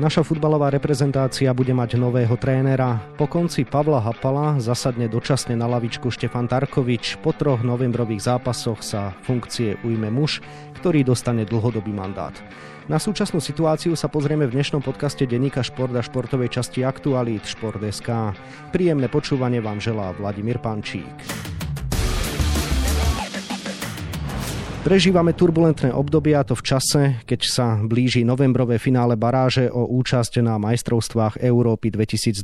Naša futbalová reprezentácia bude mať nového trénera. Po konci Pavla Hapala zasadne dočasne na lavičku Štefan Tarkovič. Po troch novembrových zápasoch sa funkcie ujme muž, ktorý dostane dlhodobý mandát. Na súčasnú situáciu sa pozrieme v dnešnom podcaste Deníka Šport a športovej časti Aktualít Šport.sk. Príjemné počúvanie vám želá Vladimír Pančík. Prežívame turbulentné obdobia to v čase, keď sa blíži novembrové finále baráže o účasť na majstrovstvách Európy 2020.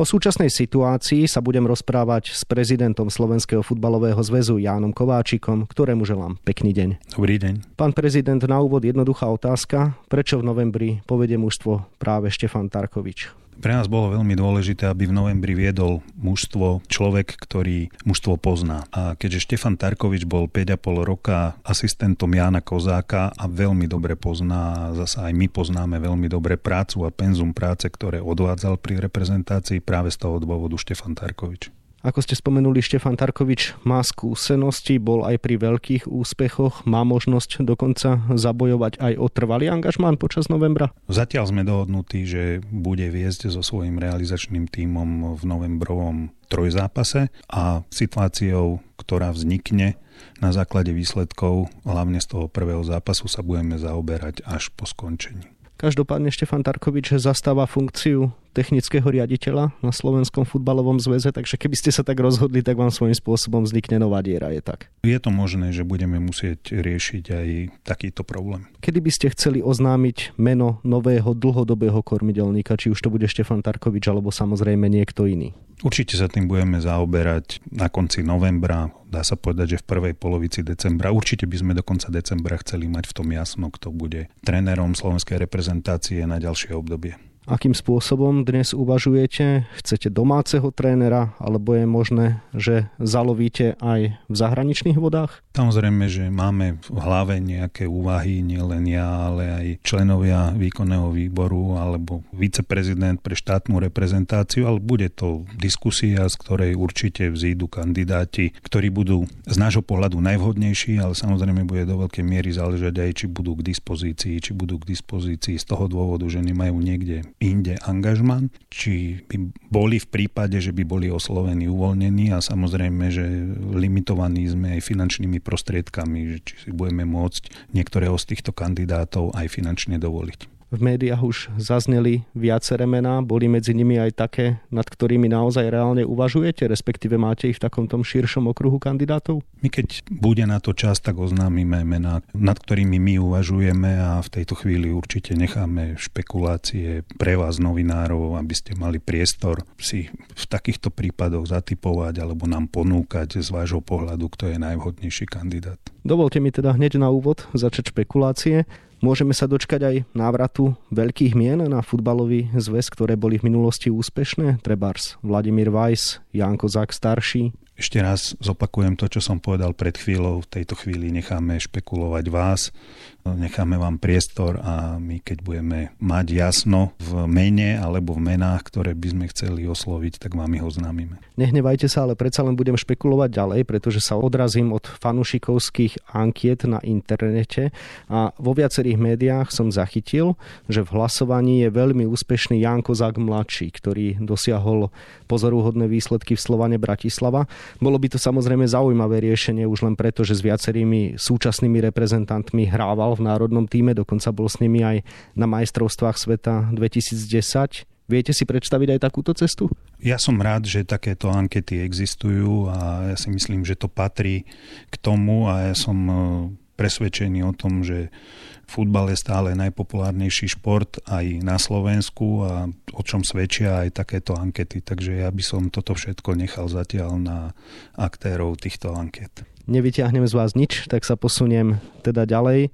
O súčasnej situácii sa budem rozprávať s prezidentom Slovenského futbalového zväzu Jánom Kováčikom, ktorému želám pekný deň. Dobrý deň. Pán prezident, na úvod jednoduchá otázka. Prečo v novembri povedie mužstvo práve Štefan Tarkovič? Pre nás bolo veľmi dôležité, aby v novembri viedol mužstvo človek, ktorý mužstvo pozná. A keďže Štefan Tarkovič bol 5,5 roka asistentom Jána Kozáka a veľmi dobre pozná, zasa aj my poznáme veľmi dobre prácu a penzum práce, ktoré odvádzal pri reprezentácii práve z toho dôvodu Štefan Tarkovič. Ako ste spomenuli, Štefan Tarkovič má skúsenosti, bol aj pri veľkých úspechoch, má možnosť dokonca zabojovať aj o trvalý angažmán počas novembra? Zatiaľ sme dohodnutí, že bude viesť so svojím realizačným tímom v novembrovom trojzápase a situáciou, ktorá vznikne na základe výsledkov, hlavne z toho prvého zápasu, sa budeme zaoberať až po skončení. Každopádne Štefan Tarkovič zastáva funkciu technického riaditeľa na Slovenskom futbalovom zväze, takže keby ste sa tak rozhodli, tak vám svojím spôsobom vznikne nová diera, je tak? Je to možné, že budeme musieť riešiť aj takýto problém. Kedy by ste chceli oznámiť meno nového dlhodobého kormidelníka, či už to bude Štefan Tarkovič alebo samozrejme niekto iný? Určite sa tým budeme zaoberať na konci novembra, dá sa povedať, že v prvej polovici decembra. Určite by sme do konca decembra chceli mať v tom jasno, kto bude trénerom slovenskej reprezentácie na ďalšie obdobie akým spôsobom dnes uvažujete? Chcete domáceho trénera, alebo je možné, že zalovíte aj v zahraničných vodách? Samozrejme, že máme v hlave nejaké úvahy, nielen ja, ale aj členovia výkonného výboru alebo viceprezident pre štátnu reprezentáciu, ale bude to diskusia, z ktorej určite vzídu kandidáti, ktorí budú z nášho pohľadu najvhodnejší, ale samozrejme bude do veľkej miery záležať aj, či budú k dispozícii, či budú k dispozícii z toho dôvodu, že nemajú niekde inde angažman, či by boli v prípade, že by boli oslovení uvoľnení a samozrejme, že limitovaní sme aj finančnými prostriedkami, či si budeme môcť niektorého z týchto kandidátov aj finančne dovoliť. V médiách už zazneli viaceré mená, boli medzi nimi aj také, nad ktorými naozaj reálne uvažujete, respektíve máte ich v takom tom širšom okruhu kandidátov? My keď bude na to čas, tak oznámime mená, nad ktorými my uvažujeme a v tejto chvíli určite necháme špekulácie pre vás novinárov, aby ste mali priestor si v takýchto prípadoch zatypovať alebo nám ponúkať z vášho pohľadu, kto je najvhodnejší kandidát. Dovolte mi teda hneď na úvod začať špekulácie. Môžeme sa dočkať aj návratu veľkých mien na futbalový zväz, ktoré boli v minulosti úspešné? Trebárs Vladimír Weiss, Janko Zák starší, ešte raz zopakujem to, čo som povedal pred chvíľou. V tejto chvíli necháme špekulovať vás, necháme vám priestor a my keď budeme mať jasno v mene alebo v menách, ktoré by sme chceli osloviť, tak vám ich oznámime. Nehnevajte sa, ale predsa len budem špekulovať ďalej, pretože sa odrazím od fanušikovských ankiet na internete a vo viacerých médiách som zachytil, že v hlasovaní je veľmi úspešný Janko Zak mladší, ktorý dosiahol pozoruhodné výsledky v Slovane Bratislava bolo by to samozrejme zaujímavé riešenie už len preto, že s viacerými súčasnými reprezentantmi hrával v národnom týme, dokonca bol s nimi aj na majstrovstvách sveta 2010. Viete si predstaviť aj takúto cestu? Ja som rád, že takéto ankety existujú a ja si myslím, že to patrí k tomu a ja som presvedčený o tom, že Futbal je stále najpopulárnejší šport aj na Slovensku a o čom svedčia aj takéto ankety. Takže ja by som toto všetko nechal zatiaľ na aktérov týchto anket nevyťahnem z vás nič, tak sa posuniem teda ďalej.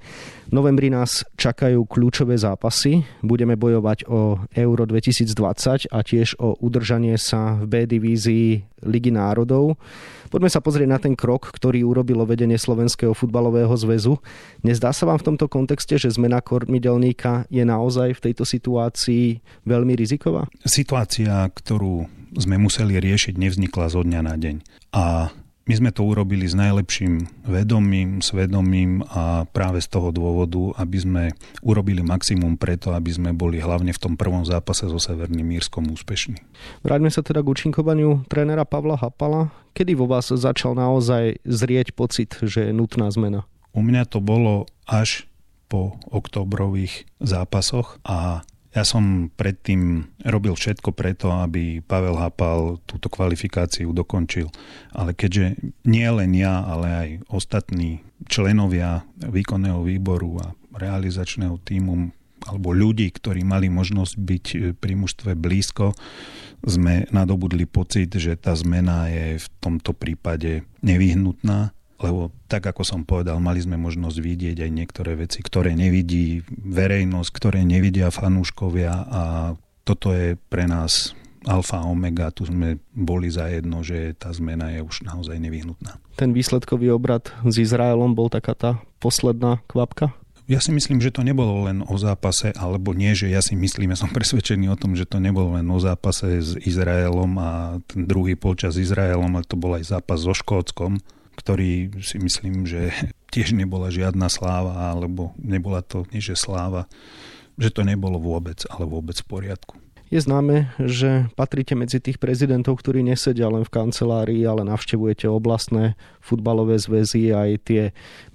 V novembri nás čakajú kľúčové zápasy. Budeme bojovať o Euro 2020 a tiež o udržanie sa v B divízii Ligy národov. Poďme sa pozrieť na ten krok, ktorý urobilo vedenie Slovenského futbalového zväzu. Nezdá sa vám v tomto kontexte, že zmena kormidelníka je naozaj v tejto situácii veľmi riziková? Situácia, ktorú sme museli riešiť, nevznikla zo dňa na deň. A My sme to urobili s najlepším vedomím, svedomím a práve z toho dôvodu, aby sme urobili maximum preto, aby sme boli hlavne v tom prvom zápase so Severným Mírskom úspešní. Vráťme sa teda k účinkovaniu trénera Pavla Hapala. Kedy vo vás začal naozaj zrieť pocit, že je nutná zmena? U mňa to bolo až po oktobrových zápasoch a ja som predtým robil všetko preto, aby Pavel Hapal túto kvalifikáciu dokončil. Ale keďže nie len ja, ale aj ostatní členovia výkonného výboru a realizačného týmu alebo ľudí, ktorí mali možnosť byť pri mužstve blízko, sme nadobudli pocit, že tá zmena je v tomto prípade nevyhnutná lebo tak ako som povedal, mali sme možnosť vidieť aj niektoré veci, ktoré nevidí verejnosť, ktoré nevidia fanúškovia a toto je pre nás alfa a omega, tu sme boli za jedno, že tá zmena je už naozaj nevyhnutná. Ten výsledkový obrad s Izraelom bol taká tá posledná kvapka? Ja si myslím, že to nebolo len o zápase, alebo nie, že ja si myslím, ja som presvedčený o tom, že to nebolo len o zápase s Izraelom a ten druhý polčas s Izraelom, ale to bol aj zápas so Škótskom, ktorý si myslím, že tiež nebola žiadna sláva, alebo nebola to nie sláva, že to nebolo vôbec, ale vôbec v poriadku. Je známe, že patríte medzi tých prezidentov, ktorí nesedia len v kancelárii, ale navštevujete oblastné futbalové zväzy, aj tie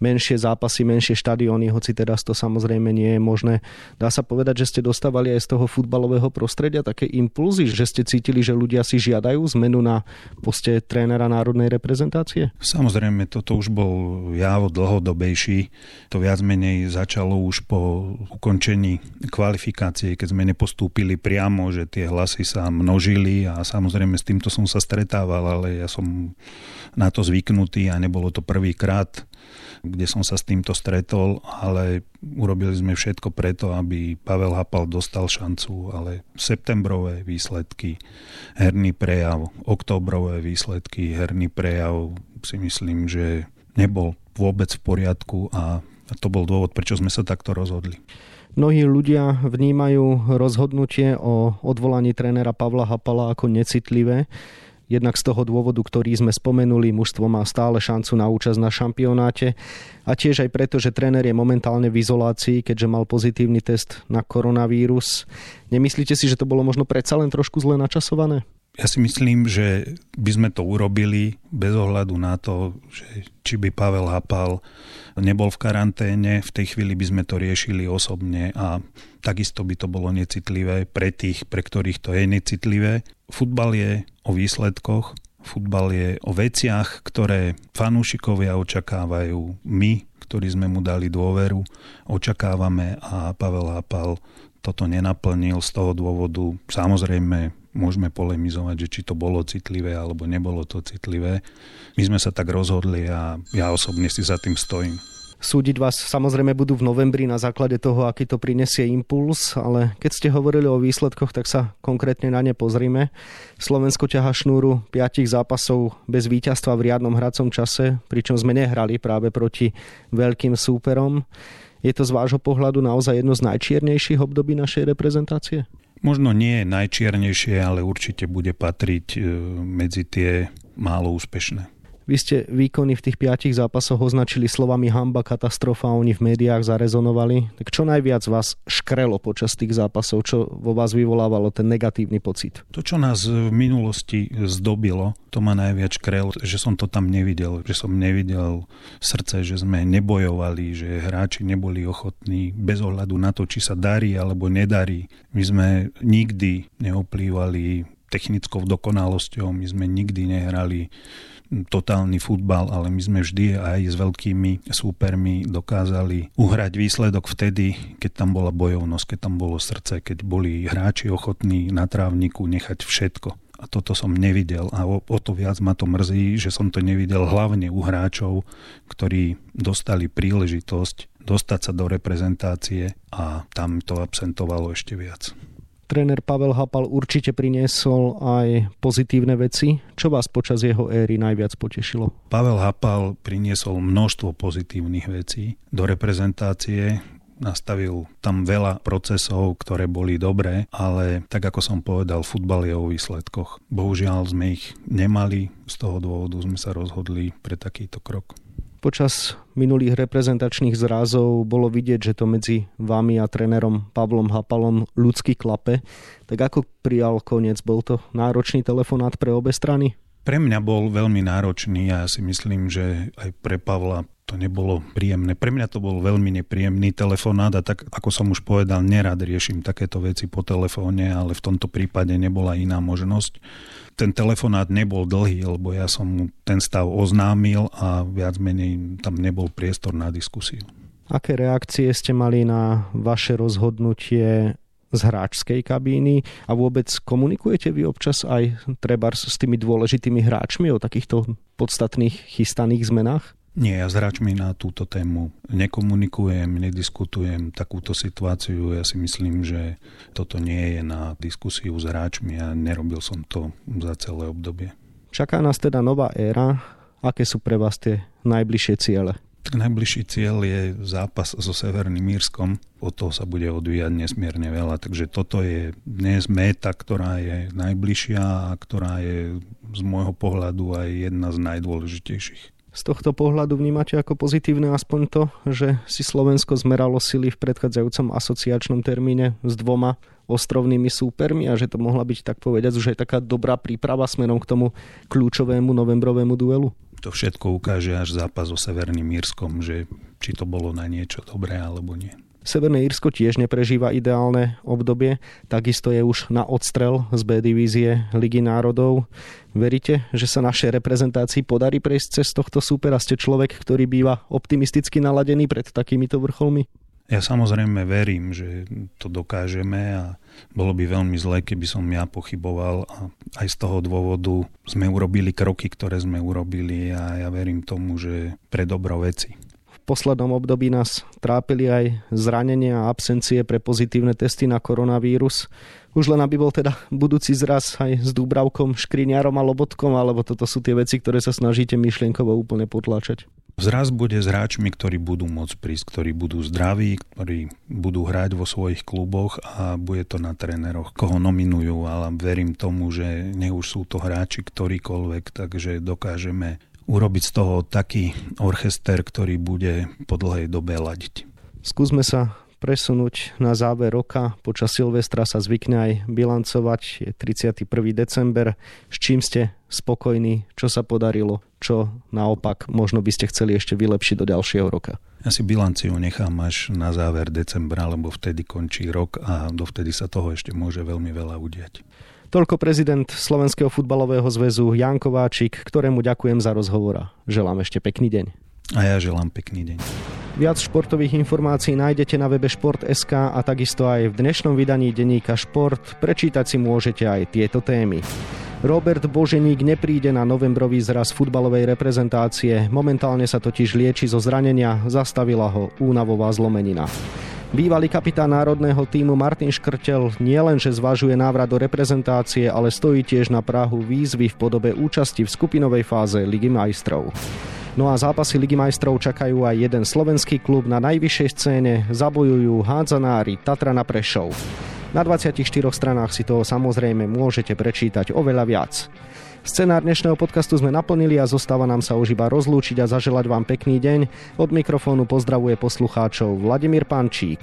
menšie zápasy, menšie štadióny, hoci teraz to samozrejme nie je možné. Dá sa povedať, že ste dostávali aj z toho futbalového prostredia také impulzy, že ste cítili, že ľudia si žiadajú zmenu na poste trénera národnej reprezentácie? Samozrejme, toto už bol jávo dlhodobejší. To viac menej začalo už po ukončení kvalifikácie, keď sme nepostúpili priamo že tie hlasy sa množili a samozrejme s týmto som sa stretával, ale ja som na to zvyknutý a nebolo to prvýkrát, kde som sa s týmto stretol, ale urobili sme všetko preto, aby Pavel Hapal dostal šancu, ale septembrové výsledky, herný prejav, oktobrové výsledky, herný prejav si myslím, že nebol vôbec v poriadku a to bol dôvod, prečo sme sa takto rozhodli. Mnohí ľudia vnímajú rozhodnutie o odvolaní trénera Pavla Hapala ako necitlivé. Jednak z toho dôvodu, ktorý sme spomenuli, mužstvo má stále šancu na účasť na šampionáte a tiež aj preto, že tréner je momentálne v izolácii, keďže mal pozitívny test na koronavírus. Nemyslíte si, že to bolo možno predsa len trošku zle načasované? Ja si myslím, že by sme to urobili bez ohľadu na to, že či by Pavel Hapal nebol v karanténe, v tej chvíli by sme to riešili osobne a takisto by to bolo necitlivé pre tých, pre ktorých to je necitlivé. Futbal je o výsledkoch, futbal je o veciach, ktoré fanúšikovia očakávajú. My, ktorí sme mu dali dôveru, očakávame a Pavel Hapal toto nenaplnil z toho dôvodu. Samozrejme, môžeme polemizovať, že či to bolo citlivé alebo nebolo to citlivé. My sme sa tak rozhodli a ja osobne si za tým stojím. Súdiť vás samozrejme budú v novembri na základe toho, aký to prinesie impuls, ale keď ste hovorili o výsledkoch, tak sa konkrétne na ne pozrime. Slovensko ťaha šnúru piatich zápasov bez víťazstva v riadnom hracom čase, pričom sme nehrali práve proti veľkým súperom. Je to z vášho pohľadu naozaj jedno z najčiernejších období našej reprezentácie? Možno nie je najčiernejšie, ale určite bude patriť e, medzi tie málo úspešné. Vy ste výkony v tých piatich zápasoch označili slovami hamba, katastrofa, oni v médiách zarezonovali. Tak čo najviac vás škrelo počas tých zápasov? Čo vo vás vyvolávalo ten negatívny pocit? To, čo nás v minulosti zdobilo, to ma najviac škrelo, že som to tam nevidel, že som nevidel srdce, že sme nebojovali, že hráči neboli ochotní bez ohľadu na to, či sa darí alebo nedarí. My sme nikdy neoplývali technickou dokonalosťou, my sme nikdy nehrali totálny futbal, ale my sme vždy aj s veľkými súpermi dokázali uhrať výsledok vtedy, keď tam bola bojovnosť, keď tam bolo srdce, keď boli hráči ochotní na trávniku nechať všetko. A toto som nevidel a o, o to viac ma to mrzí, že som to nevidel hlavne u hráčov, ktorí dostali príležitosť dostať sa do reprezentácie a tam to absentovalo ešte viac. Tréner Pavel Hapal určite priniesol aj pozitívne veci. Čo vás počas jeho éry najviac potešilo? Pavel Hapal priniesol množstvo pozitívnych vecí do reprezentácie. nastavil tam veľa procesov, ktoré boli dobré, ale tak ako som povedal, futbal je o výsledkoch. Bohužiaľ sme ich nemali, z toho dôvodu sme sa rozhodli pre takýto krok. Počas minulých reprezentačných zrázov bolo vidieť, že to medzi vami a trénerom Pavlom Hapalom ľudský klape. Tak ako prijal koniec? Bol to náročný telefonát pre obe strany? Pre mňa bol veľmi náročný ja si myslím, že aj pre Pavla to nebolo príjemné. Pre mňa to bol veľmi nepríjemný telefonát a tak, ako som už povedal, nerad riešim takéto veci po telefóne, ale v tomto prípade nebola iná možnosť. Ten telefonát nebol dlhý, lebo ja som mu ten stav oznámil a viac menej tam nebol priestor na diskusiu. Aké reakcie ste mali na vaše rozhodnutie z hráčskej kabíny a vôbec komunikujete vy občas aj treba s tými dôležitými hráčmi o takýchto podstatných chystaných zmenách? Nie, ja s hráčmi na túto tému nekomunikujem, nediskutujem takúto situáciu. Ja si myslím, že toto nie je na diskusiu s hráčmi a nerobil som to za celé obdobie. Čaká nás teda nová éra. Aké sú pre vás tie najbližšie ciele? Tak najbližší cieľ je zápas so Severným Mírskom. Od toho sa bude odvíjať nesmierne veľa. Takže toto je dnes meta, ktorá je najbližšia a ktorá je z môjho pohľadu aj jedna z najdôležitejších z tohto pohľadu vnímate ako pozitívne aspoň to, že si Slovensko zmeralo sily v predchádzajúcom asociačnom termíne s dvoma ostrovnými súpermi a že to mohla byť tak povedať už aj taká dobrá príprava smerom k tomu kľúčovému novembrovému duelu? To všetko ukáže až zápas so Severným Mírskom, že či to bolo na niečo dobré alebo nie. Severné Írsko tiež neprežíva ideálne obdobie, takisto je už na odstrel z B divízie Ligy národov. Veríte, že sa našej reprezentácii podarí prejsť cez tohto súpera? Ste človek, ktorý býva optimisticky naladený pred takýmito vrcholmi? Ja samozrejme verím, že to dokážeme a bolo by veľmi zlé, keby som ja pochyboval a aj z toho dôvodu sme urobili kroky, ktoré sme urobili a ja verím tomu, že pre dobro veci poslednom období nás trápili aj zranenia a absencie pre pozitívne testy na koronavírus. Už len aby bol teda budúci zraz aj s Dúbravkom, Škriňárom a Lobotkom, alebo toto sú tie veci, ktoré sa snažíte myšlienkovo úplne potlačať. Zraz bude s hráčmi, ktorí budú môcť prísť, ktorí budú zdraví, ktorí budú hrať vo svojich kluboch a bude to na tréneroch, koho nominujú, ale verím tomu, že nech už sú to hráči ktorýkoľvek, takže dokážeme urobiť z toho taký orchester, ktorý bude po dlhej dobe ladiť. Skúsme sa presunúť na záver roka. Počas Silvestra sa zvykne aj bilancovať. Je 31. december. S čím ste spokojní? Čo sa podarilo? Čo naopak možno by ste chceli ešte vylepšiť do ďalšieho roka? Ja si bilanciu nechám až na záver decembra, lebo vtedy končí rok a dovtedy sa toho ešte môže veľmi veľa udiať. Toľko prezident Slovenského futbalového zväzu Jan Kováčik, ktorému ďakujem za rozhovor a želám ešte pekný deň. A ja želám pekný deň. Viac športových informácií nájdete na webe Šport.sk a takisto aj v dnešnom vydaní denníka Šport. Prečítať si môžete aj tieto témy. Robert Boženík nepríde na novembrový zraz futbalovej reprezentácie. Momentálne sa totiž lieči zo zranenia, zastavila ho únavová zlomenina. Bývalý kapitán národného týmu Martin Škrtel nielenže zvažuje návrat do reprezentácie, ale stojí tiež na Prahu výzvy v podobe účasti v skupinovej fáze Ligy majstrov. No a zápasy Ligy majstrov čakajú aj jeden slovenský klub na najvyššej scéne, zabojujú hádzanári Tatra na Prešov. Na 24 stranách si toho samozrejme môžete prečítať oveľa viac. Scenár dnešného podcastu sme naplnili a zostáva nám sa už iba rozlúčiť a zaželať vám pekný deň. Od mikrofónu pozdravuje poslucháčov Vladimír Pančík.